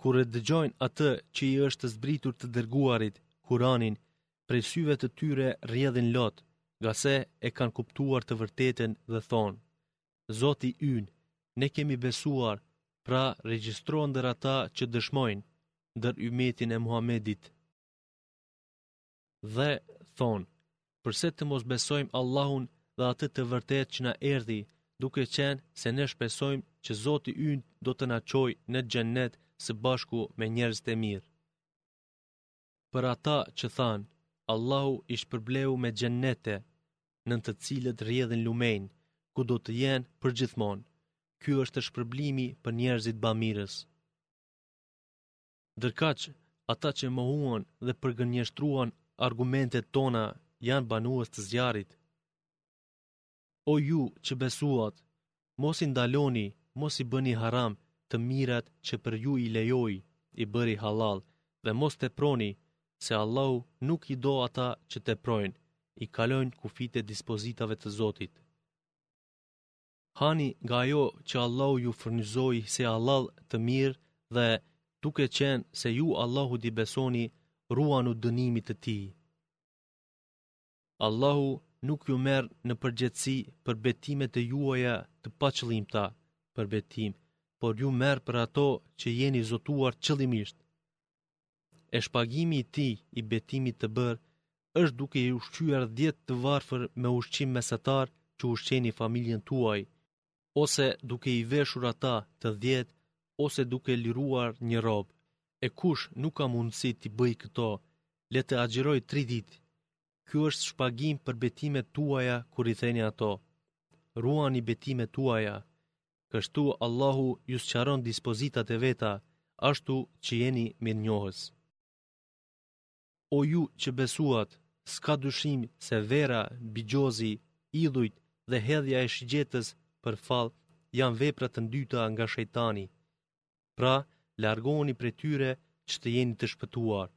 kur e dëgjojnë atë që i është zbritur të dërguarit, Kur'anin, prej syve të tyre rrjedhin lot, ngase e kanë kuptuar të vërtetën dhe thonë: Zoti ynë, ne kemi besuar, pra regjistro ndër ata që dëshmojnë, ndër ymetin e Muhamedit. Dhe, thonë, përse të mos besojmë Allahun dhe atë të vërtetë që na erdhi, duke qenë se ne shpresojmë që Zoti ynë do të na çojë në xhennet së bashku me njerëzit e mirë. Për ata që thanë, Allahu i shpërbleu me xhennete, nën të cilët rrjedhin lumenj, ku do të jenë përgjithmonë. Ky është shpërblimi për njerëzit bamirës. Ndërkaq, ata që mohuan dhe përgënjeshtruan argumentet tona janë banues të zjarrit. O ju që besuat, mos i ndaloni, mos i bëni haram të mirat që për ju i lejoi, i bëri hallall, dhe mos teproni, se Allahu nuk i do ata që teprojnë, i kalojnë kufijtë e dispozitave të Zotit. Hani nga ajo që Allahu ju furnizoi si hallall të mirë dhe duke qenë se ju Allahut i besoni, ruajuni dënimit të tij. Allahu nuk ju merr në përgjegjësi për betimet e juaja të paqëllimta për betim, por ju merr për ato që jeni zotuar qëllimisht. E shpagimi i tij i betimit të bërë është duke i ushqyer 10 të varfër me ushqim mesatar që ushqeni familjen tuaj, ose duke i veshur ata të 10, ose duke liruar një rob. E kush nuk ka mundësi t'i bëjë këto, le të agjërojë 3 ditë. Kjo është shpagim për betimet tuaja kur i thyeni ato. Ruani betimet tuaja. kështu Allahu ju sqaron dispozitat e veta, ashtu që jeni mirënjohës. O ju që besuat, s'ka dyshim se vera, bixhozi, idhujt dhe hedhja e shigjetës për fall janë vepra të ndyta nga shejtani. Pra, largohuni prej tyre që të jeni të shpëtuar.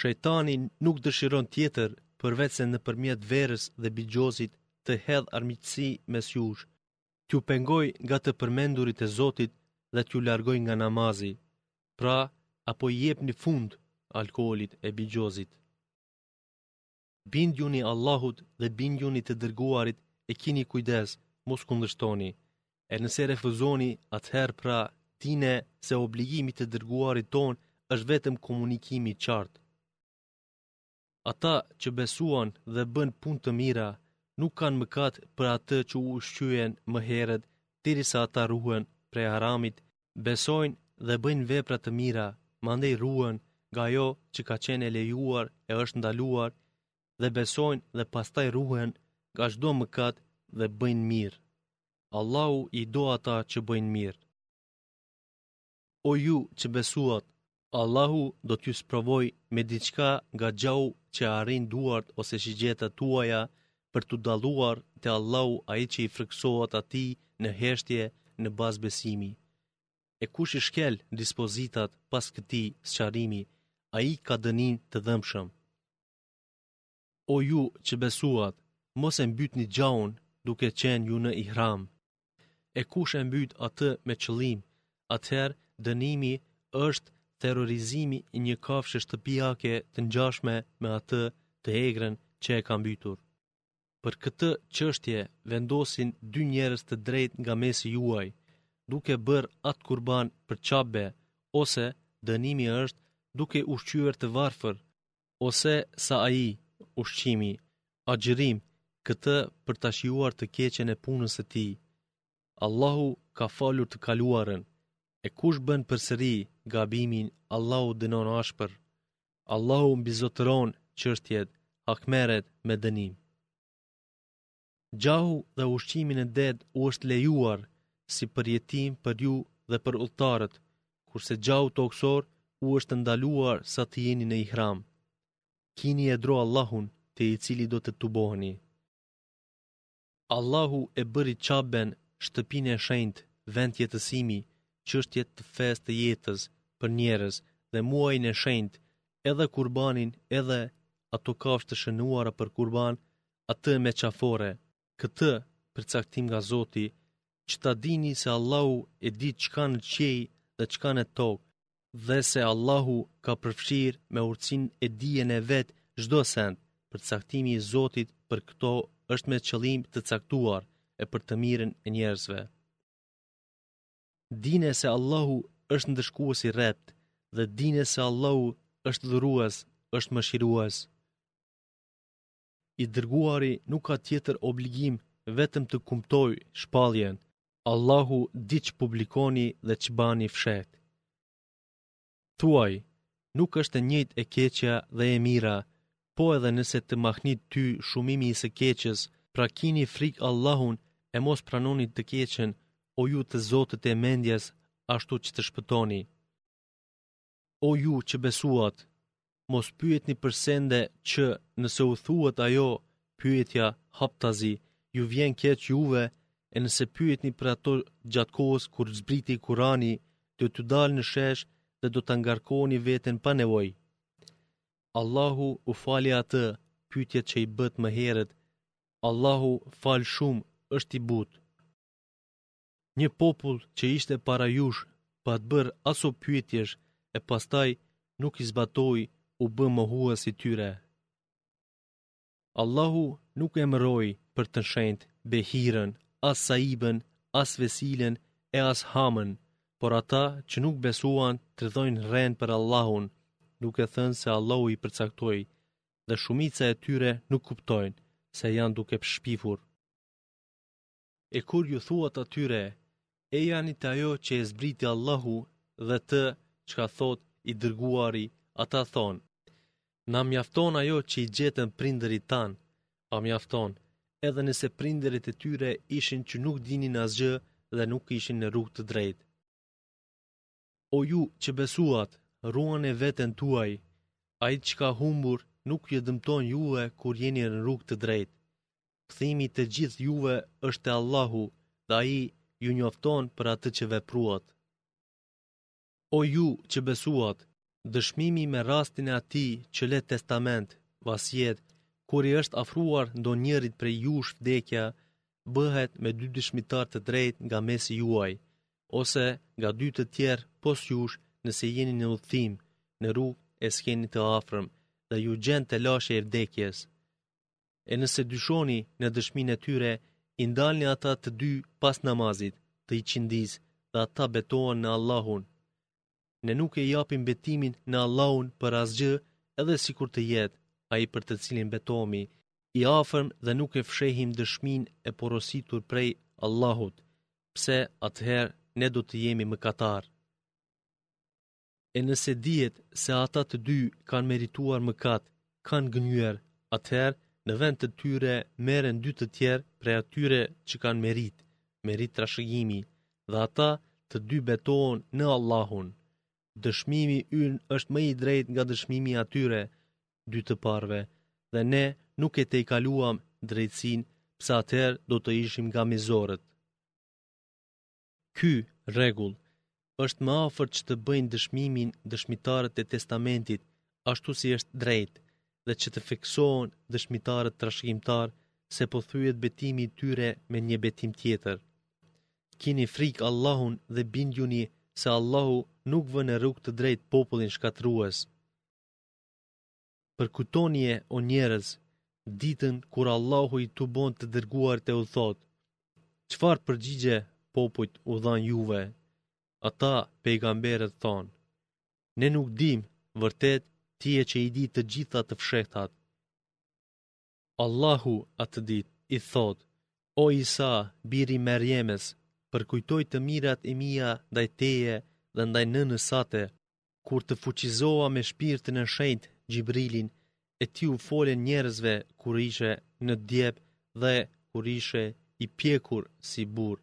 Shejtani nuk dëshiron tjetër përveç se nëpërmjet verës dhe bixhozit të hedhë armiqësi mes jush, t'ju pengojë nga të përmendurit e Zotit dhe t'ju largojë nga namazi. Pra, a po i jepni fund alkoolit e bixhozit. Bindjuni Allahut dhe bindjuni të dërguarit e kini kujdes, mos kundërshtoni. E nëse refuzoni, atëherë pra dijeni se obligimi i të dërguarit tonë është vetëm komunikimi i qartë. Ata që besuan dhe bënë punë të mira, nuk kanë mëkat për atë që u ushqyen më herët, derisa ata ruhen prej haramit besojnë dhe bëjnë vepra të mira, mandej ruhen nga ajo që ka qenë e lejuar e është ndaluar dhe besojnë dhe pastaj ruhen nga çdo mëkat dhe bëjnë mirë. Allahu i do ata që bëjnë mirë. O ju që besuat, Allahu do t'ju sprovojë me diçka nga gjahu që arrijnë duart ose shigjetat tuaja për t'u dalluar te Allahu ai që i frikësohet atij në heshtje në bazë besimi. E kush i shkel dispozitat pas këtij sqarimi, ai ka dënim të dhëmshëm. O ju që besuat, mos e mbytni gjahun duke qenë ju në ihram. E kush e mbyt atë me qëllim, atëherë dënimi është therorizimi i një kafshe shtëpiake të ngjashme me atë të egrën që e ka mbytur. Për këtë çështje vendosin dy njerëz të drejtë nga mesi juaj, duke bërë atë kurban për Qabe, ose dënimi është duke ushqyer të varfër, Ose sa ai, ushqimi, agjërim, këtë për ta shijuar të keqen e punës së tij. Allahu ka falur të kaluarën, e kush bën përsëri gabimin, Allahu dënon ashpër. Allahu mbizotëron çështjet, hakmerret me dënim. Gjahu dhe ushqimi në det u është lejuar si përjetim për ju dhe për udhëtarët, kurse gjahu tokësor u është ndaluar sa të jeni në ihram. Kini e dro Allahun, te i cili do të tuboheni. Allahu e bëri Qaben shtëpinë e shenjtë, vend jetësimi, çështje të fesë të jetës për njerëz dhe muajin e shenjtë, edhe kurbanin, edhe ato kafshë të shënuara për kurban, atë me qafore, këtë përcaktim nga Zoti, që ta dini se Allahu e di ç'ka në qiej dhe ç'ka në tokë, dhe se Allahu ka përfshirë me urtësinë e dijen e vet çdo send. Përcaktimi i Zotit për këto është me qëllim të caktuar e për të mirën e njerëzve. Dine se Allahu është ndëshkues i rreptë dhe dine se Allahu është dhurues, është mëshirues. i dërguari nuk ka tjetër obligim vetëm të kumtojë shpalljen. Allahu di çë publikoni dhe çë mbani fshehtë. Thuaj, nuk është e njëjtë e keqja dhe e mira, po edhe nëse të mahnit ty shumimi i së keqës, pra kini frikë Allahun e mos pranoni të keqen, o ju të zotët e mendjes, ashtu që të shpëtoni. O ju që besuat, mos pyetni për sende që, nëse u thuhet ajo, pyetja, haptazi, ju vjen keq juve, e nëse pyetni për ato gjatë kohës kur zbritet Kurani, do t'ju dalë në shesh dhe do ta ngarkoni veten pa nevojë. Allahu u fali atë pyetjet që i bëtë më herët. Allahu fal shumë, është i butë. Një popull që ishte para jush pat bërë aso pyetjesh e pastaj nuk i zbatoi u bë mohues i tyre. Allahu nuk emëroi për të shenjtë Behirën, as Saibën, as Vesilën e as Hamën, por ata që nuk besuan trillojnë rrenë për Allahun, duke thënë se Allahu i përcaktoi dhe shumica e tyre nuk kuptojnë se janë duke shpifur. E kur ju thuhet atyre, ejani te ajo që e zbriti Allahu dhe te çka thotë i dërguari, ata thonë, na mjafton ajo që i gjetëm prindërit tanë, a mjafton, edhe nëse prindërit e tyre ishin që nuk dinin asgjë dhe nuk ishin në rrugë të drejtë. O ju që besuat, ruane veten tuaj, ai që ka humbur nuk ju dëmton juve kur jeni në rrugë të drejtë. Kthimi i të gjithë juve është te Allahu dhe Ai ju njofton për atë që vepruat. O ju që besuat, Dëshmimi me rastin e atij që le testament, vasijet, kur i është afruar ndonjërit prej jush vdekja, bëhet me dy dëshmitarë të drejtë nga mesi juaj, ose nga dy të tjerë pos jush nëse jeni në udhëtim, në rrugë e s'keni të afërm dhe ju gjen telashja e vdekjes. E nëse dyshoni në dëshminë e tyre, i ndalni ata të dy pas namazit, të iqindisë dhe ata betohen në Allahun. Ne nuk e japim betimin në Allahun për asgjë, edhe sikur të jetë ai për të cilin betohemi i afërm dhe nuk e fshehim dëshminë e porositur prej Allahut, pse atëherë ne do të jemi mëkatarë. E nëse dihet se ata të dy kanë merituar mëkat, kanë gënjyer, atëherë në vend të tyre merren dy të tjerë prej atyre që kanë meritë, meritë trashëgimi, dhe ata të dy betohen në Allahun. Dëshmimi ynë është më i drejtë nga dëshmimi i atyre, dy të parëve, dhe ne nuk e tejkaluam drejtësinë, pse atëherë do të ishim nga mizorët. Ky rregull është më afër që të bëjnë dëshmimin dëshmitarët e testamentit, ashtu si është drejtë, dhe që të frikësohen dëshmitarët trashëgimtarë se po thyhet betimi i tyre me një betim tjetër. Kini frikë Allahun dhe bindjuni se Allahu nuk vë në rrugë të drejtë popullin shkatërrues. Përkujtonie o njerëz, ditën kur Allahu i tubon të dërguarit e u thotë, çfarë përgjigje popujt u dhanë juve? Ata pejgamberët thonë, Ne nuk dimë, vërtet, ti je që i di të gjitha të fshehtat. Allahu atë ditë i thotë, o Isa, bir i Merjemes, përkujtoj të mirat e mia ndaj teje dhe ndaj nënës sate, kur të fuqizova me shpirtin e shenjtë Xhibrilin, e ti u fole njerëzve kur ishe në djep dhe kur ishe i pjekur si burrë.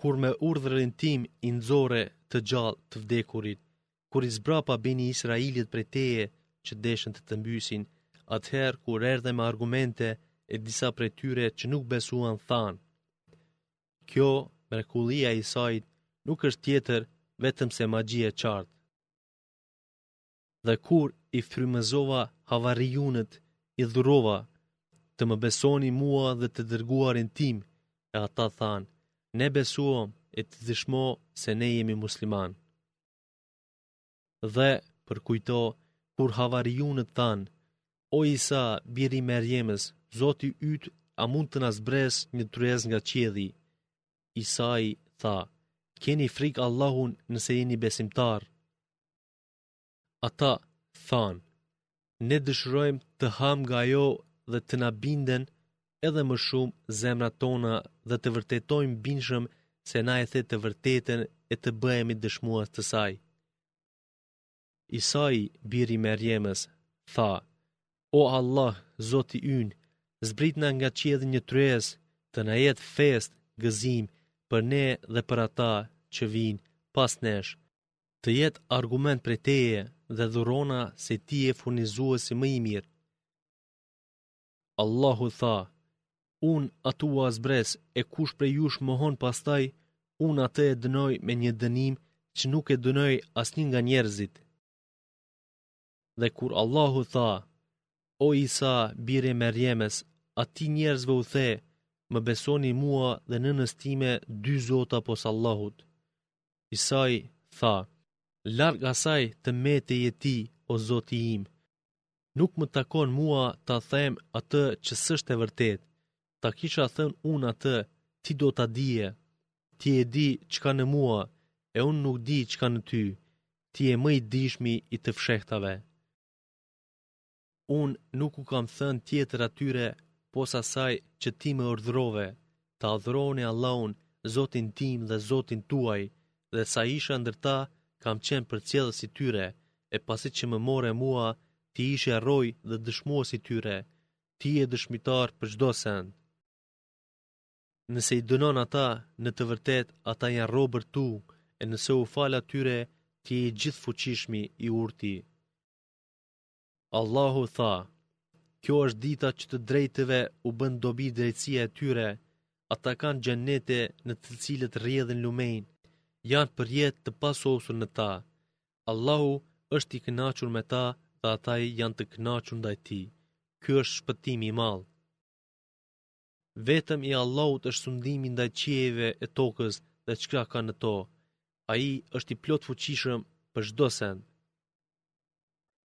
kur me urdhrin tim i nxore të gjallë të vdekurit, kur i zbrapsa Beni Israilët prej teje që deshën të të mbysin, atëherë kur erdhe me argumente e disa prej tyre që nuk besuan thanë. Kjo, mrekullia e Isait, nuk është tjetër vetëm se magji e qartë. dhe kur i frymëzova Havarijunët i urdhërova të më besoni mua dhe të dërguarin tim, e ata thanë, ne besuam e ti dëshmo se ne jemi muslimanë. Dhe, përkujto, kur Havarijunët thanë, o Isa, bir i Merjemes, Zoti yt, a mund të na zbresë një tryezë nga qielli? Isai tha, keni frikë Allahun nëse jeni besimtarë. Ata thanë, ne dëshirojmë të hamë nga ajo dhe të na binden edhe më shumë zemrat tona dhe të vërtetojmë bindshëm se na e the të vërtetën e të bëhemi dëshmues të saj. Isai, biri i Merjemes, tha: O Allah, Zoti ynë, zbritna nga qielli një tryezë, të na jetë festë, gëzim për ne dhe për ata që vijnë pas nesh. të jetë argument prej teje dhe dhurona se ti je furnizuesi më i mirë. Allahu tha, unë atë ua zbres e kush prej jush mohon pastaj, unë atë e dënoj me një dënim që nuk e dënoj asnjë nga njerëzit. Dhe kur Allahu tha, O Isa, bir i Merjemes, a ti njerëzve u the, më besoni mua dhe nënën time dy zota pos Allahut. Isai tha, larg asaj të mete je ti, o Zoti im. Nuk më takon mua ta them atë që s'është e vërtetë. ta kisha thënë unë atë, ti do ta dije. Ti e di ç'ka në mua, e unë nuk di ç'ka në ty. Ti je më i dijshmi i të fshehtave. Unë nuk u kam thënë tjetër atyre pos asaj që ti më urdhërove, ta adhuroni Allahun, Zotin tim dhe Zotin tuaj, dhe sa isha ndër ta, kam qenë përcjellës i tyre, e pasi që më more mua, ti ishe rojë dhe dëshmues i tyre, ti je dëshmitar për çdo send. Nëse i dënon ata, në të vërtetë ata janë robërit tu, e nëse u fal atyre, ti je i gjithëfuqishmi i urti. Allahu tha, kjo është dita që të drejtëve u bën dobi drejtësia e tyre, ata kanë xhennete në të cilët rrjedhin lumenj, janë për jetë të pasosur në ta, Allahu është i kënaqur me ta dhe ata janë të kënaqur ndaj tij. Ky është shpëtimi i madh. Vetëm i Allahut është sundimi ndaj qiejve e tokës dhe çka ka në to. Ai është i plotfuqishëm për çdo send.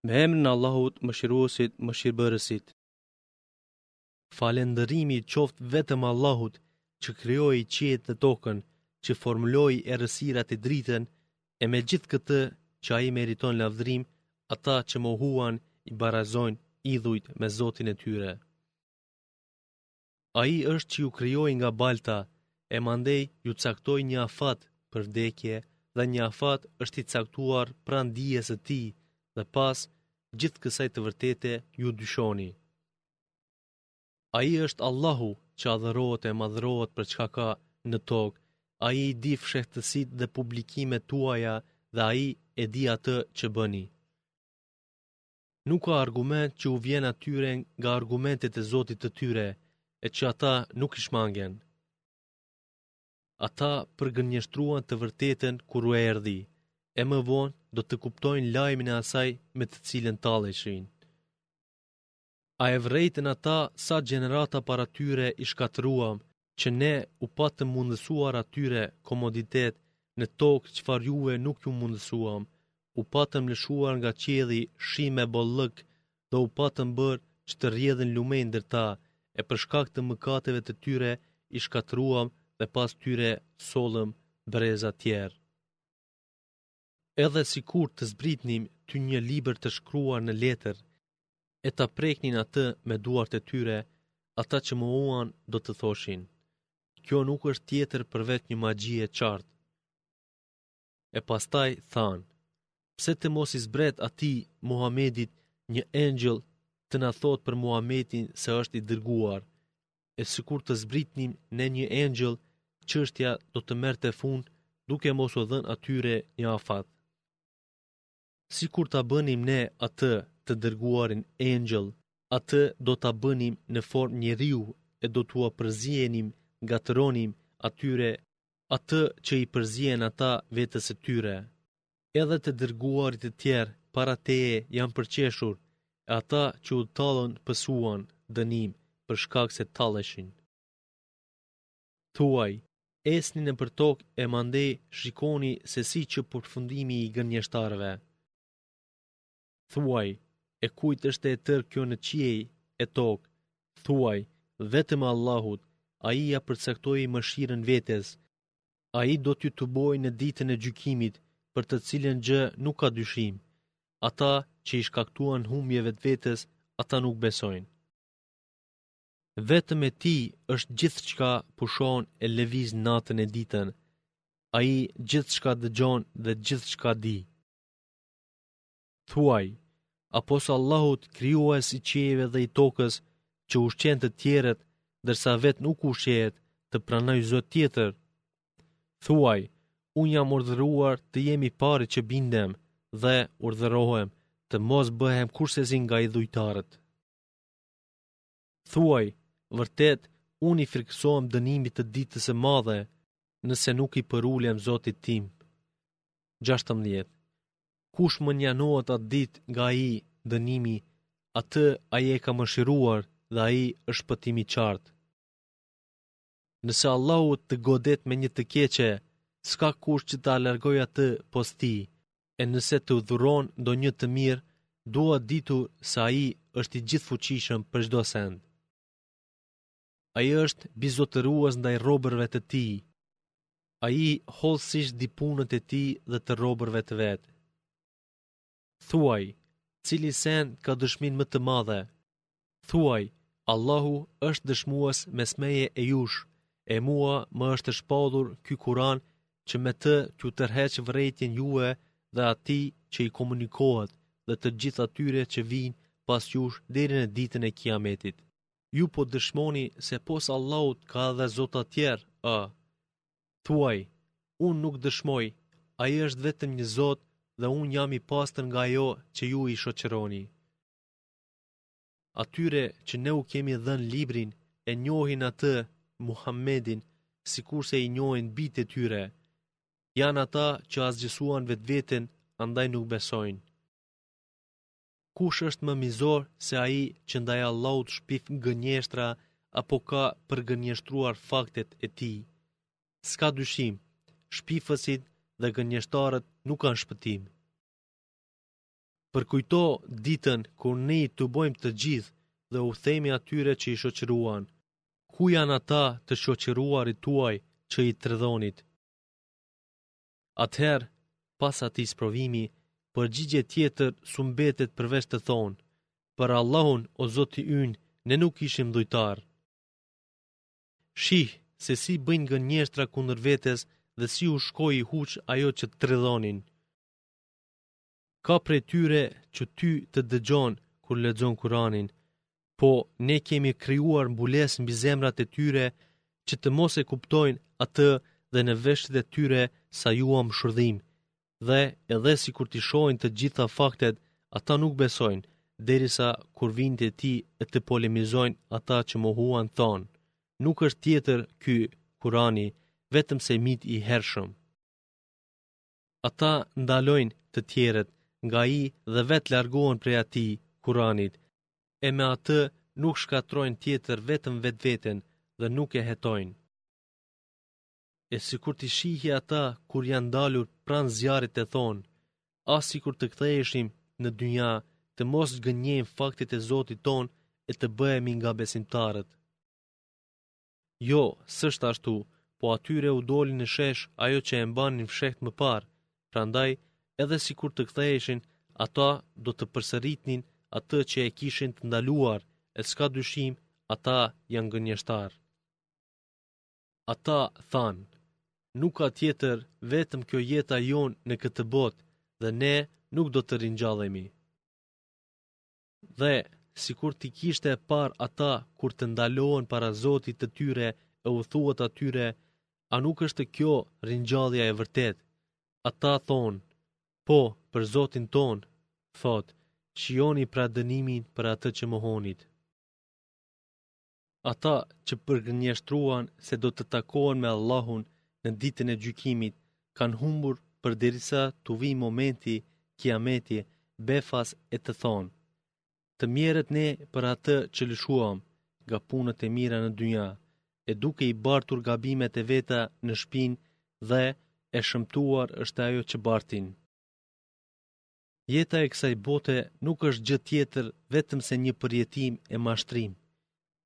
Me emrin e Allahut, Mëshiruesit, Mëshirbërësit. Falënderimi i qoftë vetëm Allahut që krijoi qiejt dhe tokën, që formuloi errësirat e dritën, e me gjithë këtë që ai meriton lavdërim, ata që mohuan i barazojnë idhujt me Zotin e tyre. Ai është që ju krijoi nga balta, e mandej ju caktoi një afat për vdekje dhe një afat është i caktuar pranë dijes së tij dhe pas gjithë kësaj të vërtete ju dyshoni. Ai është Allahu që adhurohet e madhërohet për çka ka në tokë, ai i di fshehtësitë dhe publikimet tuaja dhe ai e di atë që bëni. Nuk ka argument që u vjen atyre nga argumentet e Zotit të tyre, e që ata nuk i shmangen. Ata përgënjeshtruan të vërtetën kur u erdhi, e më vonë do të kuptojnë lajmin e asaj me të cilën talleshin. A e vrejtën ata sa gjenerata para tyre i shkatërruam, që ne u patëm mundësuar atyre komoditet në tokë çfarë juve nuk ju mundësuam, u patëm lëshuar nga qielli shi me bollëk dhe u patëm bërë që të rrjedhin lumenj ndër ta, e për shkak të mëkateve të tyre i shkatërruam dhe pas tyre sollëm breza tjerë. Edhe sikur të zbritnim ty një libër të shkruar në letër, e ta preknin atë me duart e tyre, ata që mohuan do të thoshin, kjo nuk është tjetër përveç një magji e qartë. E pastaj thanë, pse të mos i zbresë atij Muhamedit një engjëll të na thotë për Muhamedin se është i dërguar, e sikur të zbritnim ne një engjëll, çështja do të merrte fund duke mos u dhënë atyre një afat. Sikur ta bënim ne atë të dërguarin engjëll, atë do ta bënim në formë njeriu e do t'ua përzienim, ngatërronim atyre atë që i përzien ata vetes së tyre. Edhe të dërguarit të tjerë para teje janë përqeshur, ata që u tallën pësuan dënim për shkak se talleshin. Thuaj, Ecni nëpër tokë e mandej shikoni se si qe përfundimi i gënjeshtarëve. thuaj, e kujt është e tërë kjo në qiej e tokë, thuaj, vetëm e Allahut, Ai ia përcaktoi mëshirën vetes. Ai do t'ju tubojë në ditën e gjykimit, për të cilën gjë nuk ka dyshim. Ata që i shkaktuan humbje vetvetes, ata nuk besojnë. Vetëm e Tij është gjithë çka pushon e lëviz natën e ditën. Ai gjithçka dëgjon dhe gjithçka di. Thuaj, a pos Allahut krijues i qiejve dhe i tokës që ushqen të tjerët, ndërsa vetë nuk ushqehet, të pranoj zot tjetër? Thuaj, unë jam urdhëruar të jem i pari që bindem dhe urdhërohem të mos bëhem kurrsesi nga idhujtarët. Thuaj, Vërtet, unë i frikësohem dënimit të ditës së madhe, nëse nuk i përulem Zotit tim. 16. Kush mënjanohet atë ditë nga ai dënim, atë ai e ka mëshiruar dhe ai është shpëtim i qartë. Nëse Allahu të godet me një të keqe, s'ka kush që ta largojë atë pos Tij. E nëse të dhuron ndonjë të mirë, duhet ditur se Ai është i Gjithëfuqishëm për çdo send. Ai është mbizotërues ndaj robërve të Tij. Ai hollësisht i di punët e Tij dhe të robërve të Vet. Thuaj, cili send ka dëshminë më të madhe? Thuaj, Allahu është dëshmues mes meje e jush, e mua më është shpallur ky Kur'an që me të t'ju tërheq vërejtjen juve dhe atij që i komunikohet dhe të gjithë atyre që vijnë pas jush deri në ditën e kiametit. Ju po dëshmoni se pos Allahut ka edhe zota tjerë, ë. Thuaj, Unë nuk dëshmoj, Ai është vetëm një Zot dhe unë jam i pastër nga ajo që ju i shoqëroni. Atyre që ne u kemi dhënë librin, e njohin atë, Muhammedin, sikurse i njohin bijtë e tyre. Janë ata që asgjësuan vetveten, andaj nuk besojnë. Kush është më mizor se ai që ndaj Allahut shpif gënjeshtra apo ka përgënjeshtruar faktet e tij? S'ka dyshim, shpifësit dhe gënjeshtarët nuk kanë shpëtim. Përkujto ditën kur ne i tubojmë të gjithë dhe u themi atyre që i shoqëruan, ku janë ata të shoqëruarit tuaj që i trillonit? Atëherë, pas atij sprovimi, përgjigje tjetër s'u mbetet përveç të thonë, Për Allahun, o Zoti ynë, ne nuk ishim idhujtarë. Shih se si bëjnë gënjeshtra kundër vetes dhe si u shkoi huq ajo që trillonin. Ka prej tyre që ty të dëgjon kur lexon Kur'anin, po ne kemi krijuar mbulesë mbi zemrat e tyre që të mos e kuptojnë atë dhe në veshët e tyre sajuam shurdhim. Dhe edhe sikur t'i shohin të gjitha faktet, ata nuk besojnë, derisa kur vinë te ti e të polemizojnë ata që mohuan thonë. Nuk është tjetër ky Kurani, vetëm se mit i hershëm. Ata ndalojnë të tjerët nga ai dhe vetë largohen prej atij, Kuranit, e me atë nuk shkatërrojnë tjetër vetëm vetveten dhe nuk e hetojnë. E sikur t'i shihje ata kur janë ndalur pranë zjarrit e thonë, ah sikur të ktheheshim në dynja, të mos gënjejmë faktet e Zotit tonë e të bëhemi nga besimtarët. Jo, s'është ashtu, po atyre u doli në shesh ajo që e mbanin fshehtë më parë, prandaj edhe sikur të ktheheshin, ata do të përsëritnin atë që e kishin të ndaluar, e s'ka dyshim, ata janë gënjeshtarë. Ata thanë, nuk ka tjetër vetëm kjo jeta jonë në këtë botë dhe ne nuk do të ringjallemi. Dhe, sikur t'i kishe parë ata kur të ndalohen para Zotit të tyre e u thuhet atyre, a nuk është kjo ringjallja e vërtetë? Ata thonë, po, për Zotin tonë, thotë, shijoni pra dënimin për atë që mohonit. Ata që përgënjeshtruan se do të takohen me Allahun në ditën e gjykimit, kanë humbur përderisa t'u vijë momenti kiameti, befas e të thonë. Të mjerët ne për atë që lëshuam, nga punët e mira në dynja, e duke i bartur gabimet e veta në shpinë dhe e shëmtuar është ajo që bartin. Jeta e kësaj bote nuk është gjë tjetër vetëm se një përjetim e mashtrim.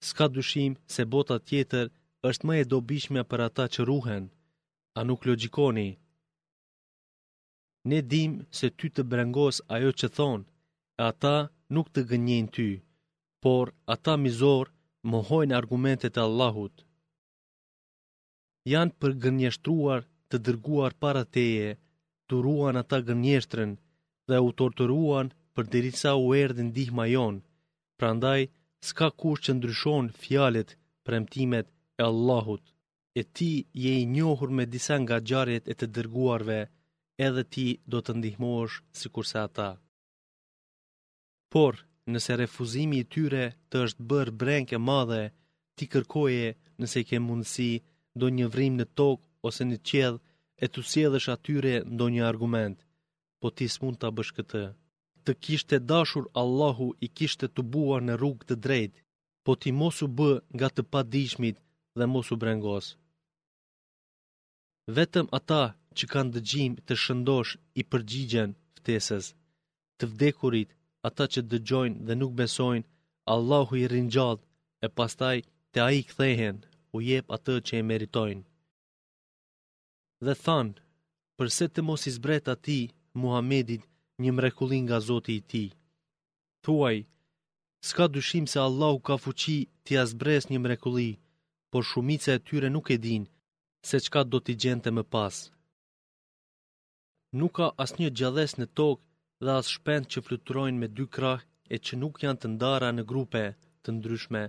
S'ka dyshim se bota tjetër është më e dobishme për ata që ruhen, a nuk logjikoni? Ne dimë se ty të brengosë ajo që thonë, e ata nuk të gënjejnë ty, por ata mizorë mohojnë argumentet e Allahut. Janë përgënjeshtruar të dërguar para teje, duruan ata gënjeshtrën dhe u torturuan përderisa u erdhi ndihma jonë. Prandaj s'ka kush që ndryshon fjalët, premtimet e Allahut. E ti je i njohur me disa nga ngjarjet e të dërguarve, edhe ti do të ndihmohesh sikurse ata. Por, nëse refuzimi i tyre të është bërë brengë e madhe, ti kërkoje nëse ke mundësi ndonjë vrimë në tokë ose në qiell e t'u sjellësh atyre ndonjë argument, po ti s'mund ta bësh këtë. Të kishte dashur Allahu i kishte tubuar në rrugë të drejtë, po ti mos u bë nga të padijshmit dhe mos u brengos. Vetëm ata që kanë dëgjim të shëndoshë i përgjigjen ftesës. Të vdekurit, ata që dëgjojnë dhe nuk besojnë, Allahu i ringjall e pastaj te Ai kthehen, u jep atë që e meritojnë. Dhe thanë, Përse të mos i zbresë atij, Muhamedit, një mrekulli nga Zoti i tij? Thuaj, S'ka dyshim se Allahu ka fuqi t'ia zbresë një mrekulli, por shumica e tyre nuk e dinë, Se çka do t'i gjente më pas. Nuk ka asnjë gjallesë në tokë dhe as shpendë që fluturojnë me dy krahë e që nuk janë të ndara në grupe të ndryshme,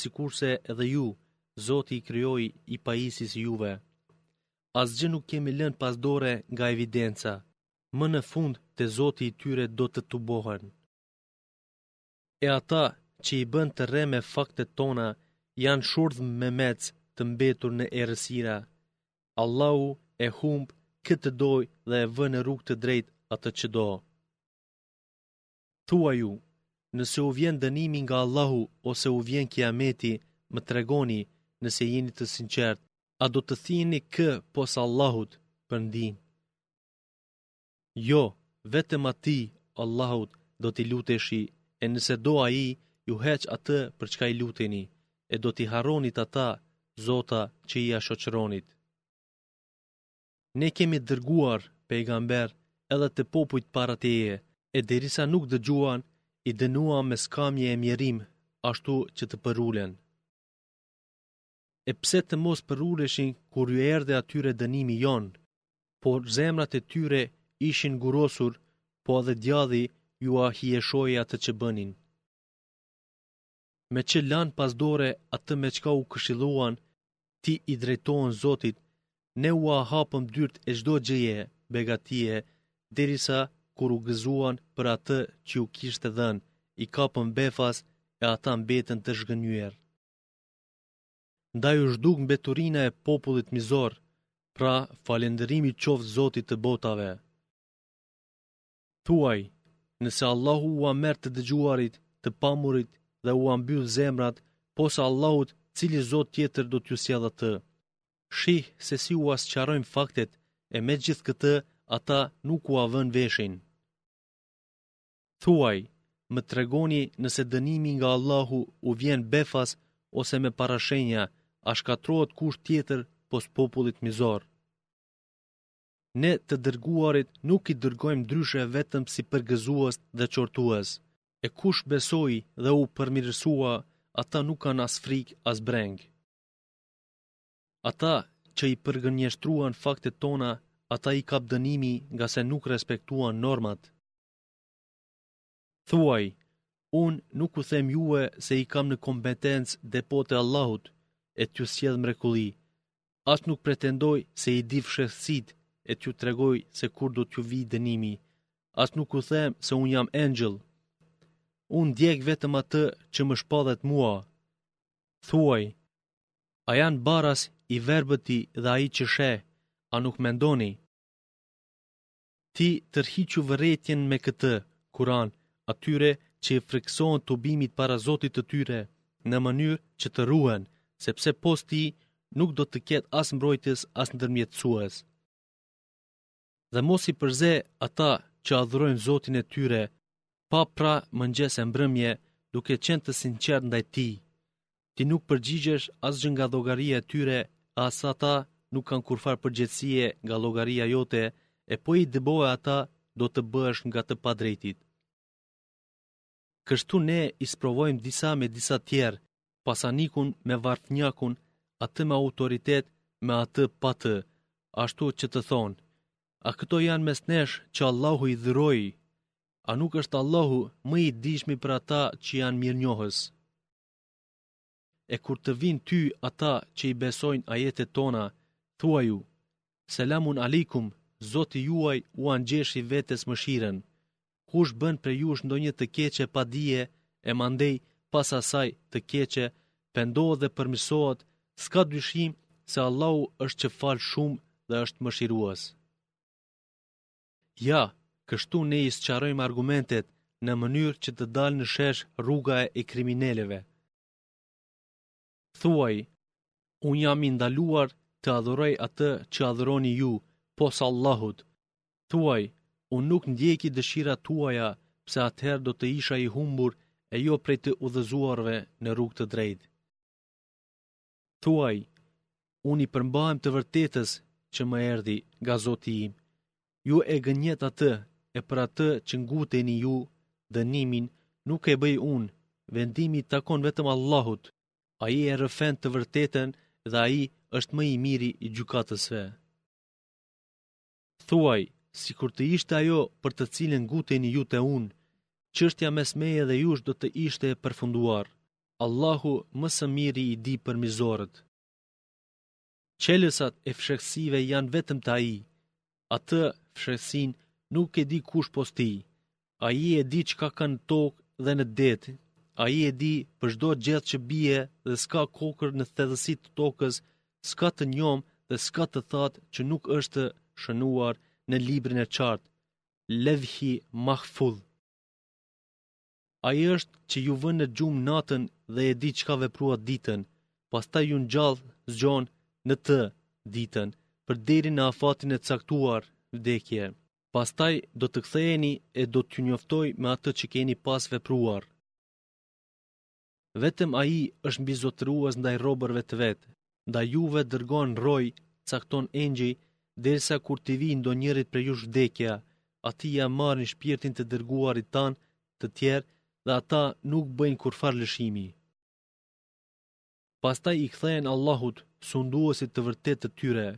sikurse edhe ju, Zoti i krijoi i pajisi si juve. Asgjë nuk kemi lënë pas dore nga evidenca. Më në fund te Zoti i tyre do të tubohen. E ata që i bënë të rreme faktet tona janë shurdhmemecë të mbetur në errësira. Allahu e humb kë të dojë dhe e vë në rrugë të drejtë atë që do. Thuaju, nëse u vjen dënimi nga Allahu ose u vjen kiameti, më tregoni nëse jeni të sinqertë, a do të thirrni kë pos Allahut për ndihmë? Jo, vetëm Atij, Allahut, do t'i luteshit, e nëse do Ai, ju heq atë për çka i luteni, e do t'i harronit ata, zota, që ia shoqëronit. Ne kemi dërguar, pejgamberë, edhe te popujt para teje, e derisa nuk dëgjuan, i dënuam me skamje e mjerim, ashtu që të përulen. E pse të mos përuleshin kur iu erdhi atyre dënimi jonë, por zemrat e tyre ishin gurosur, po edhe djalli iua hijeshoi atë që bënin. Meqë lanë pas dore atë me çka u këshilluan, t'i drejtohen Zotit, ne ua hapëm dyert e çdo gjëje, begatie, derisa kur u gëzuan për atë që iu kishte dhënë, i kapëm befas e ata mbetën të zhgënjyer. Ndaj u zhduk mbeturina e popullit mizor, pra falënderimi qoftë Zotit të botave. Thuaj, nëse Allahu ua merr të dëgjuarit, të pamurit dhe ua mbyll zemrat, pos Allahut cili Zot tjetër do t'ju sjellë atë? Shih se si ua sqarojmë faktet e megjithëkëtë ata nuk ua vënë veshin. Thuaj, Më tregoni nëse dënimi nga Allahu u vjen befas ose me parashenja, a shkatërrohet kush tjetër pos popullit mizor? Ne të dërguarit nuk i dërgojmë ndryshe vetëm si përgëzues dhe qortues. E kush besoi dhe u përmirësua, ata nuk kanë as frikë as brengë. Ata që i përgënjeshtruan faktet tona, ata i kap dënimi ngase nuk respektuan normat. Thuaj, Unë nuk u them juve se i kam në kompetencë depot e Allahut e t'ju sjell mrekulli, as nuk pretendoj se i di fshehësitë e t'ju tregoj se kur do t'ju vijë dënimi, as nuk u them se unë jam engjëll. Unë ndjek vetëm atë që më shpallet mua. Thuaj, A janë baras i verbëti dhe ai që sheh, a nuk mendoni? Ti tërhiqu vërejtjen me këtë, Kur'an, atyre që i frikësohen tubimit para Zotit të tyre, në mënyrë që të ruhen, sepse pos Tij nuk do të ketë as mbrojtës as ndërmjetësues. dhe mos i përze ata që adhurojnë Zotin e tyre, pa pra mëngjes e mbrëmje duke qenë të sinqertë ndaj Tij. Ti nuk përgjigjesh asgjë nga llogaria e tyre, as ata nuk kanë kurrfarë përgjegjësie nga llogaria jote, e po i dëbove ata do të bëhesh nga të padrejtit. kështu ne i sprovojmë disa me disa tjerë, pasanikun me varfnjakun, atë me autoritet me atë pa të, ashtu që të thonë, a këta janë mes nesh që Allahu i dhuroi, a nuk është Allahu më i dijshmi për ata që janë mirënjohës. E kur të vijnë ty ata që i besojnë ajetet tona, thuaju, Selamun alejkum, Zoti juaj ua ngjeshi vetes mëshirën. Kush bën prej jush ndonjë të keqe pa dije e mandej pas asaj të keqe pendohet dhe përmirësohet, s'ka dyshim se Allahu është që fal shumë dhe është Mëshirues. Ja, kështu ne i sqarojmë argumentet në mënyrë që të dalë në shesh rruga e kriminelëve. Thuaj, unë jam i ndaluar të adhuroj atë që adhuroni ju, pos Allahut. Thuaj, unë nuk ndjeki dëshirat tuaja, pse atëherë do të isha i humbur e jo prej të udhëzuarve në rrugë të drejtë. Thuaj, Unë i përmbahem të vërtetës që më erdhi nga Zoti im. Ju e gënjet atë e për atë që nguteni ju, dënimin nuk e bëj unë, vendimi i takon vetëm Allahut. Ai e rrëfen të vërtetën dhe Ai është më i miri i gjykatësve. Thuaj, sikur të ishte ajo për të cilën nguteni ju te unë, çështja mes meje dhe jush do të ishte e përfunduar. Allahu më së miri i di për mizorët. Çelësat e fshehësive janë vetëm te Ai. Atë, fshehësinë, nuk e di kush pos Tij. Ai e di çka ka në tokë dhe në det, Ai e di për çdo gjeth që bie dhe s'ka kokërr në thellësi të tokës, s'ka të njomë dhe s'ka të thatë që nuk është shënuar në librin e qartë, levhi mahfudh. Ai është që ju vë në gjumë natën dhe e di çka vepruat ditën, pastaj ju ngjall zgjon në të ditën, për deri në afatin e caktuar vdekje. Pastaj do të ktheheni e do t'ju njoftojë me atë që keni pas vepruar. Vetëm ai është mbizotërues ndaj robërve të vet, ndaj juve dërgon rojë, cakton engjëj, derisa kur t'i vijë ndonjërit prej jush vdekja, atij ia marrin shpirtin të dërguarit tanë të tjerë dhe ata nuk bëjnë kurrfarë lëshimi. Pastaj i kthehen Allahut, sunduesit të vërtetë të tyre.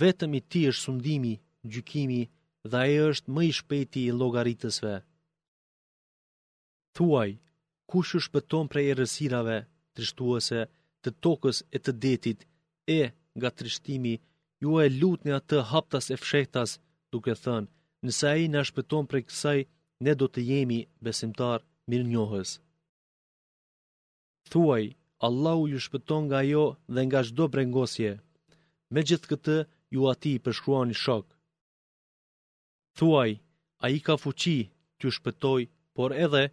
Vetëm i Tij është sundimi, gjykimi, dhe Ai është më i Shpejti i llogaritësve. Thuaj, kush ju shpëton prej errësirave, trishtuese, të tokës e të detit, e, nga trishtimi, ju e lutni atë haptas e fshehtas, duke thënë, nëse ai na shpëton prej kësaj, ne do të jemi besimtarë mirënjohës. Thuaj, Allahu ju shpëton nga ajo dhe nga çdo brengosje. Megjithëkëtë, ju atij i përshkruani shok. Thuaj, ai ka fuqi t'ju shpëtojë, por edhe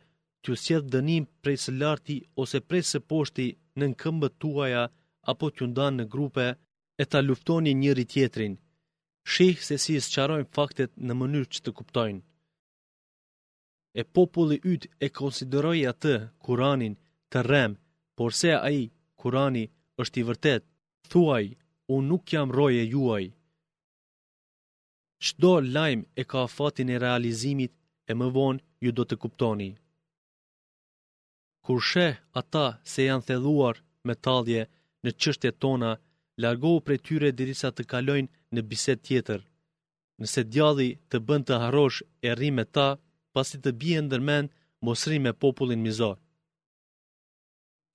t'ju sjellë dënim prej së larti ose prej së poshti nën këmbët tuaja apo t'ju ndanë në grupe, e ta luftoni njëri-tjetrin. Shih se si i sqarojmë faktet në mënyrë që të kuptojnë. E populli yt e konsideroi atë, Kur'anin, të rremë, porse ai, Kur'ani, është i vërtetë. Thuaj, Unë nuk jam rojë e juaj. Çdo lajm e ka afatin e realizimit e më vonë ju do të kuptoni. Kur sheh ata se janë thelluar me tallje në çështjet tona, largohu prej tyre derisa të kalojnë në bisedë tjetër. Nëse djalli të bën të harrosh e rri me ta, pasi të bie ndër mend mos rri me popullin mizor.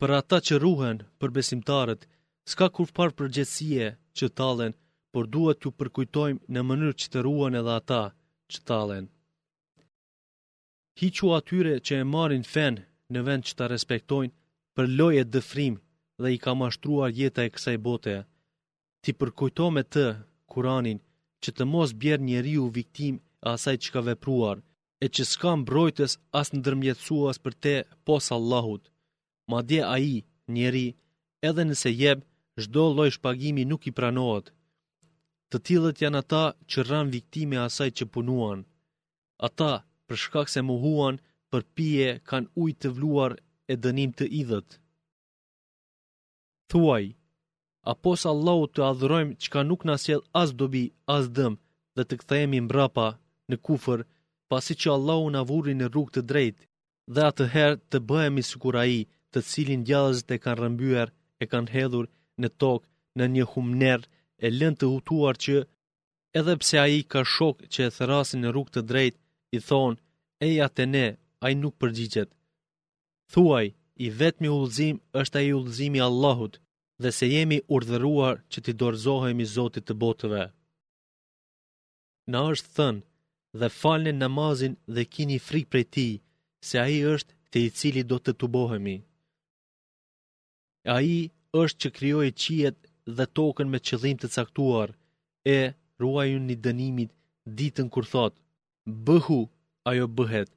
Për ata që ruhen, për besimtarët, s'ka kurrfarë përgjegjësie që tallen, por duhet t'jua përkujtojmë në mënyrë që të ruhen edhe ata që tallen. Hiqu atyre që e marrin fenë në vend që ta respektojnë për lojë e dëfrim dhe i ka mashtruar jeta e kësaj bote. Ti përkujto me të Kur'anin që të mos bjerë njeriu viktimë e asaj që ka vepruar e që s'ka mbrojtës as ndërmjetësues për te pos Allahut madje ai njeri edhe nëse jep çdo lloj shpagimi nuk i pranohet të tillët janë ata që ranë viktimë e asaj që punuan Ata, për shkak se mohuan, për pije kanë ujë të vluar e dënim të idhët. Thuaj, a pos Allahut të adhurojmë çka nuk na sjell as dobi, as dëm dhe të kthehemi mbrapa në kufër, pasi që Allahu na vuri në rrugë të drejtë dhe atëherë të bëhemi sikur ai, të cilin djallëzit e kanë rrëmbyer, e kanë hedhur në tokë në një humnerë e lënë të hutuar që Edhe pse ai ka shokë që e thërrasin në rrugë të drejtë, i thonë, eja te ne, ai nuk përgjigjet. Thuaj, i vetmi udhëzim është ai udhëzimi i Allahut dhe se jemi urdhëruar që t'i dorëzohemi Zotit të botëve. Na është thënë, dhe falni namazin dhe kini frikë prej tij, se ai është te i cili do të tubohemi. Ai është që krijoi qiejt dhe tokën me qëllim të caktuar, e ruajuni dënimit ditën kur thotë, bëhu, ajo bëhet.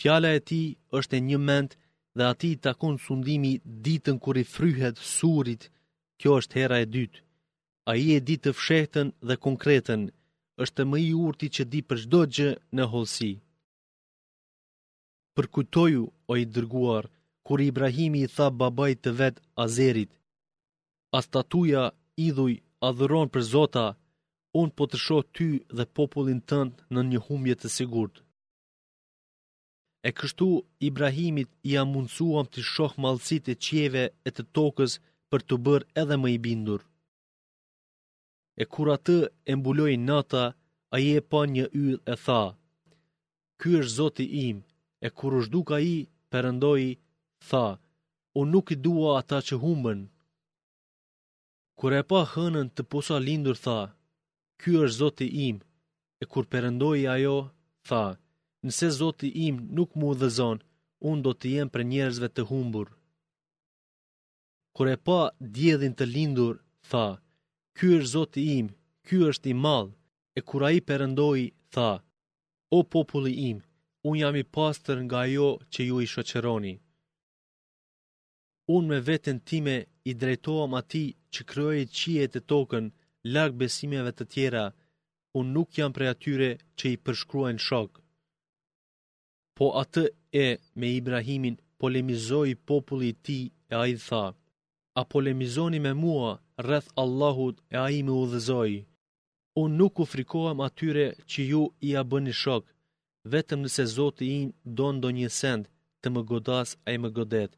Fjala e tij është e njëmend dhe atij i takon sundimi ditën kur i fryhet surit, kjo është hera e dytë. Ai e di të fshehtën dhe konkretën, është më i urti që di për çdo gjë në hollësi. përkujtoju o i dërguar, kur Ibrahimi i tha babait të vet Azerit: A statuja, idhuj, adhuron për zota, unë po të shoh ty dhe popullin tënd në një humbje të sigurtë. E kështu Ibrahimit ia mundësuam të shohë madhësitë e qiejve e të tokës për t'u bërë edhe më i bindur. E kur atë e mbuloi nata, ai e pa një yll e tha, Ky është zoti im, e kur u zhduk ai, perëndoi, tha, unë nuk i dua ata që humbën. Kur e pa hënën të posa lindur, tha, Ky është zoti im, e kur perëndoi ajo, tha, nëse zoti im nuk më udhëzon, unë do të jem prej njerëzve të humbur. Kur e pa diellin të lindur, tha, Ky është Zoti im, ky është i madh. E kur ai perëndoi, tha, O populli im, unë jam i pastër nga ajo që ju i shoqëroni. Unë me veten time i drejtohem atij që krijoi qiejt e tokën, larg besimeve të tjera. Unë nuk jam prej atyre që i përshkruajnë shok. Po atë e me Ibrahimin polemizoi populli i tij e ai tha: A polemizoni me mua rreth Allahut e ai më udhëzoi? Unë nuk u frikohem atyre që ju ia bëni shok, vetëm nëse Zoti im don ndonjë send të më godas ai më godet.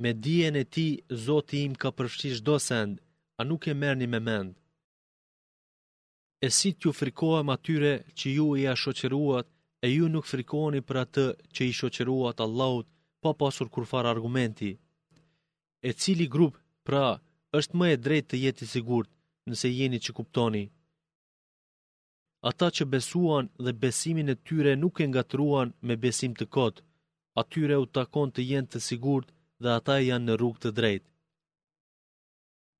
Me dijen e tij Zoti im ka përfshirë çdo send, a nuk e merrni me mend? E si t'ju frikohem atyre që ju ia shoqëruat e ju nuk frikohi për atë që i shoqëruat Allahut pa pasur kurrfarë argumenti. E cili grup, pra, është më e drejtë të jetë i sigurt nëse jeni që kuptoni. Ata që besuan dhe besimin e tyre nuk e ngatërruan me besim të kotë, atyre u takon të jenë të sigurtë dhe ata janë në rrugë të drejtë.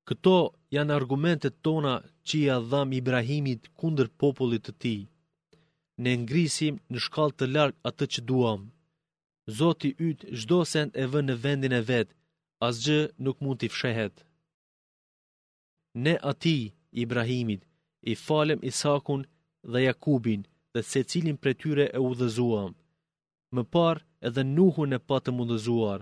Këto janë argumentet tona që ia dhamë Ibrahimit kundër popullit të tij. Ne ngrisim në shkallë të lartë atë që duam. Zoti yt çdo send e vë në vendin e vet, asgjë nuk mund t'i fshehet. Ne atij, Ibrahimit, i falëm Is'hakun dhe Jakubin dhe secilin prej tyre e udhëzuam. Më parë edhe Nuhun e patëm udhëzuar,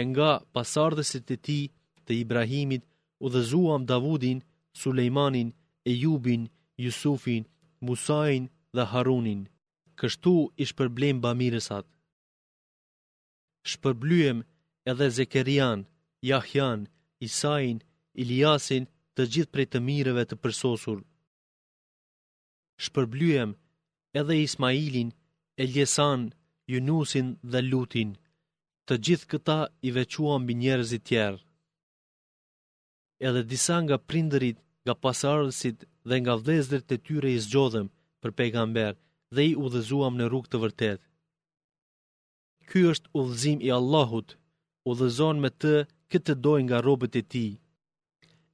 e nga pasardhësit e tij të Ibrahimit udhëzuam Davudin, Sulejmanin, Ejubin, Jusufin, Musain dhe Harunin. Kështu i shpërblejmë bamirësat. Shpërblyem edhe Zekerian, Jahjan, Isain, Iljasin të gjithë prej të mirëve të përsosur. shpërblyem edhe Ismailin, Eljesan, Junusin dhe Lutin, të gjithë këta i veçuam mbi njerëzit tjerë. Edhe disa nga prindërit, nga pasardhësit dhe nga vëllezërit e tyre i zgjodhëm për pejgamber dhe i udhëzuam në rrugë të vërtetë. Ky është udhëzim i Allahut, udhëzon me të kë të dojë nga robët e tij.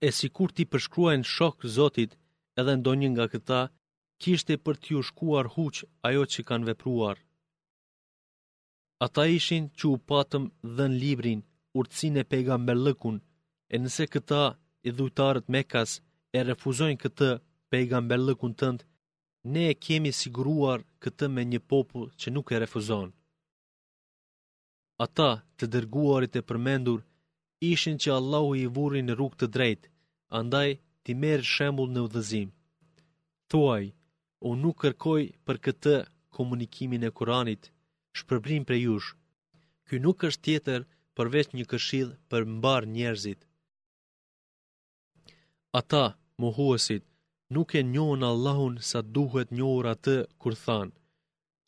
E sikur t'i përshkruajnë shok Zotit edhe ndonjë nga këta, kishte për t'iu shkuar huq ajo që kanë vepruar. Ata ishin që u patëm dhënë librin, urtësinë e pejgamberllëkun, e nëse këta idhujtarët mekas e refuzojnë këtë pejgamberllëkun tënd, Ne e kemi siguruar këtë me një popull që nuk e refuzon. Ata, të dërguarit e përmendur, ishin që Allahu i vuri në rrugë të drejtë, andaj ti merri shembull në udhëzim. Thuaj, unë nuk kërkoj për këtë komunikimin e Kuranit, shpërblim prej jush. Ky nuk është tjetër përveç një këshillë për mbarë njerëzit. Ata, mohuesit, nuk e njohën Allahun sa duhet njohur atë kur thanë.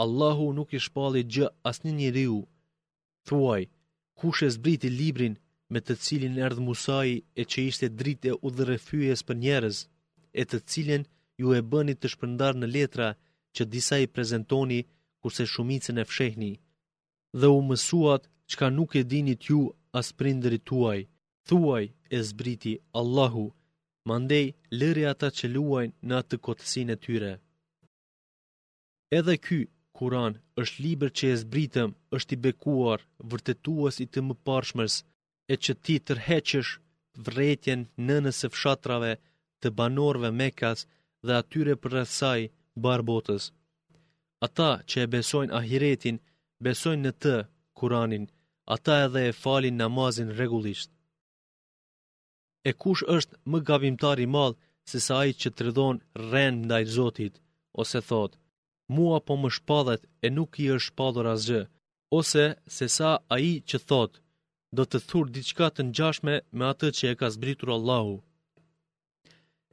Allahu nuk i shpalli gjë asnjë njeriu. Thuaj, kush e zbriti librin me të cilin erdh Musai e që ishte dritë e udhërrëfyes për njerëz, e të cilin ju e bëni të shpërndarë në letra që disa i prezentoni kurse shumicën e fshehni. dhe u mësuat çka nuk e dinit ju as prindërit tuaj, thuaj, e zbriti, Allahu, mandej lëri ata që luajnë në atë kotësinë e tyre. Edhe ky, Kur'an, është libër që e zbritëm, është i bekuar, vërtetues i të mëparshmes, e që t'i tërheqësh vërejtjen nënës së fshatrave të banorëve mekas dhe atyre përreth saj mbarë botës. Ata që e besojnë ahiretin, besojnë në të, kuranin, ata edhe e falin namazin rregullisht. E kush është më gabimtar i madh sesa ai që trillon rrenë ndaj Zotit, ose thotë, Mua po më shpallet e nuk i është shpallur asgjë, ose sesa ai që thotë, Do të thur diçka të ngjashme me atë që e ka zbritur Allahu.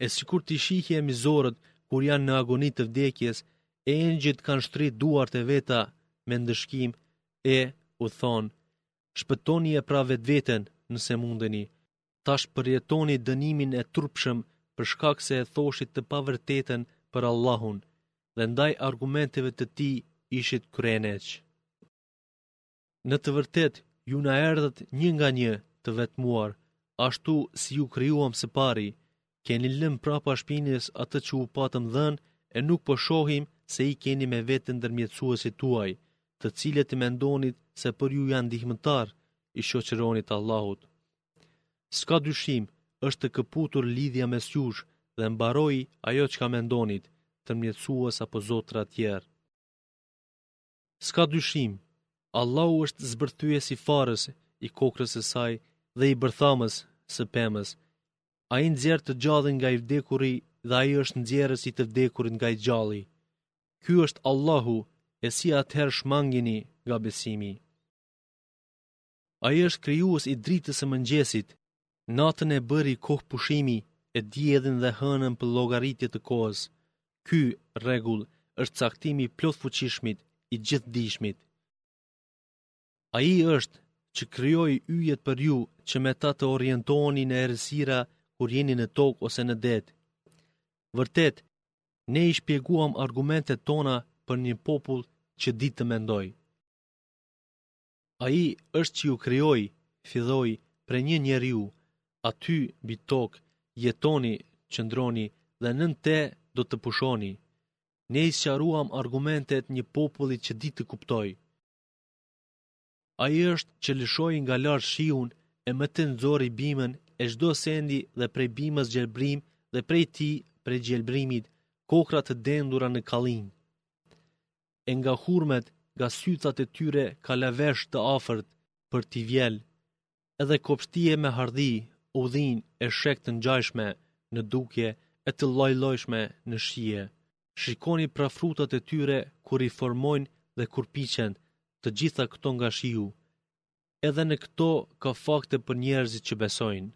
E sikur t'i shihje mizorët kur janë në agoni të vdekjes, e engjëjt kanë shtrirë duart e veta me ndëshkim e u thonë, Shpëtojeni pra vetveten, nëse mundeni. Tash përjetoni dënimin e turpshëm për shkak se e thoshit të pavërtetën për Allahun dhe ndaj argumenteve të Tij ishit kryeneç. Në të vërtetë, ju na erdhët një nga një, të vetmuar, ashtu si ju krijuam së pari, keni lënë prapa shpinës atë që u patëm dhënë e nuk po shohim se i keni me vete ndërmjetësuesit tuaj, të cilët i mendonit se për ju janë ndihmëtarë, i shoqëronit Allahut. S'ka dyshim, është këputur lidhja mes jush dhe mbaroi ajo çka mendonit, ndërmjetësues apo zota tjerë. S'ka dyshim, Allahu është zbërthyes i farës, i kokrrës së saj dhe i bërthamës, së pemës. Ai nxjerr të gjallin nga i vdekuri dhe ai është nxjerrës i të vdekurit nga i gjalli. Ky është Allahu, e si atëherë shmangeni nga besimi. Ai është krijues i dritës së mëngjesit. Natën e bëri kohë pushimi, e diellin dhe hënën për llogaritje të kohës. Ky rregull është caktim i plotfuqishmit, i gjithdijshmit. Ai është, që krijoi yjet për ju, që me ta të orientoheni në errësira kur jeni në tokë ose në det. Vërtet, ne i shpjeguam argumentet tona për një popull që di të mendojë. Ai është që ju krijoi, filloi, prej një njeriu, aty, mbi tokë, jetoni, qëndroni dhe nën te do të pushoni. Ne i sqaruam argumentet një populli që di të kuptojë. Ai është që lëshoi nga lart shiun e me të nxori bimën e çdo sendi dhe prej bimës gjelbrim dhe prej tij, prej gjelbrimit, kokrra të dendura në kallinj. e nga hurmet, nga sythat e tyre kalavesh të afërt për t'i vjelë. Edhe kopshtie me hardhi, ullinj e shegë të ngjajshme në dukje e të llojllojshme në shije. Shikoni pra frutat e tyre kur i formojnë dhe kur piqen, të gjitha këto nga shiu. Edhe në këto ka fakte për njerëzit që besojnë.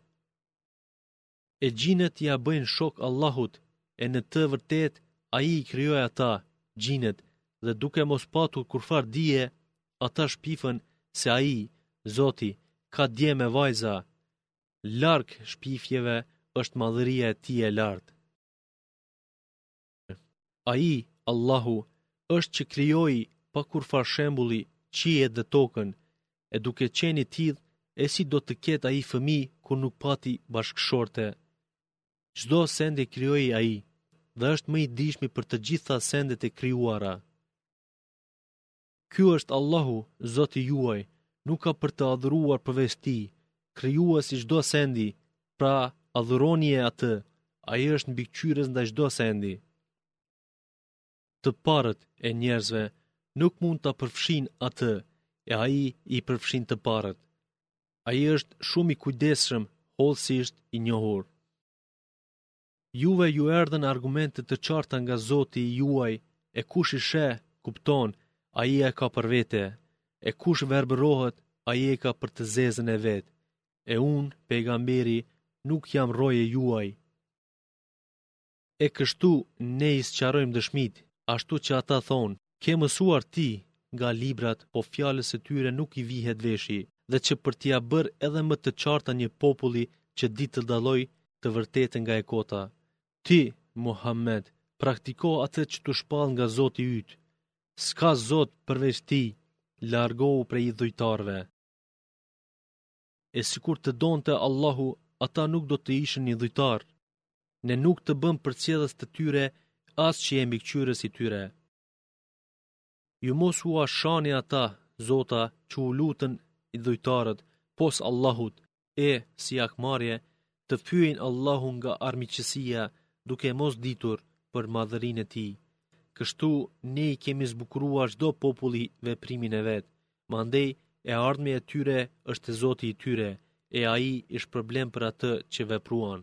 e xhinët ia bëjnë shokë Allahut, e në të vërtetë Ai i krijoi ata, xhinët, dhe duke mos patur kurrfarë dije, ata shpifën se Ai, Zoti, ka djem e vajza. Larg shpifjeve është madhëria e Tij e lartë. Ai, Allahu, është që krijoi pa kurrfarë shembulli qiejt dhe tokën, e duke qenë i tillë, e si do të ketë ai fëmijë kur nuk pati bashkëshorte. Çdo send e krijoi ai dhe është më i dijshmi për të gjitha sendet e krijuara. Ky është Allahu, Zoti juaj, nuk ka për të adhuruar përveç Tij, Krijues i çdo sendi, pra adhuroni-e Atë, Ai është Mbikëqyrës ndaj çdo sendi. Të parët e njerëzve nuk mund ta përfshijnë Atë, e Ai i përfshin të parët. Ai është shumë i kujdesshëm, hollësisht i njohur. Juve ju erdhën argumentet të qarta nga Zoti i juaj, e kush i sheh, kupton, ai e ka për vete, e kush verbërohet, ai e ka për të zezën e vet. E unë, pejgamberi, nuk jam roje juaj. E kështu ne i sqarojmë dëshmitë, ashtu që ata thonë, Ke mësuar ti nga librat po fjalës së tyre nuk i vihet veshi dhe që për t'ia bërë edhe më të qarta një populli që di të dallojë të vërtetën nga e kota. Ti, Muhammed, praktiko atë që t'u shpall nga Zoti yt. S'ka Zot përveç Tij, largohu prej idhujtarëve. e sikur të donte Allahu, ata nuk do të ishin idhujtarë. Ne nuk të bëmë përcjellës të tyre, as që je mbikëqyrës i tyre. Ju mos ua shani ata, zota, që u luten idhujtarët, pos Allahut, e, si hakmarrje, të fyejnë Allahun nga armiqësia, duke mos ditur për madhërinë e Tij. Kështu, ne i kemi zbukuruar çdo populli veprimin e vet, Mandej, e ardhmja e tyre është te Zoti i tyre, e Ai i shpërblen për atë që vepruan.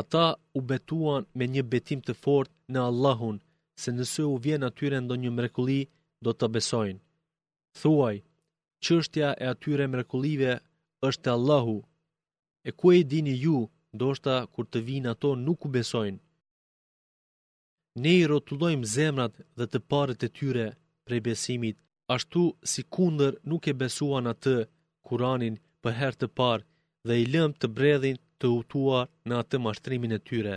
Ata u betuan me një betim të fortë në Allahun, se nëse u vjen atyre ndonjë mrekulli, do ta besojnë. Thuaj, çështja e atyre mrekullive është te Allahu. E ku e dini ju, ndoshta kur të vijnë ato nuk u besojnë. Ne i rrotullojmë zemrat dhe të parët e tyre prej besimit, ashtu sikundër nuk e besuan atë, Kuranin, për herë të parë dhe i lëmë të bredhin të hutuar në atë mashtrimin e tyre.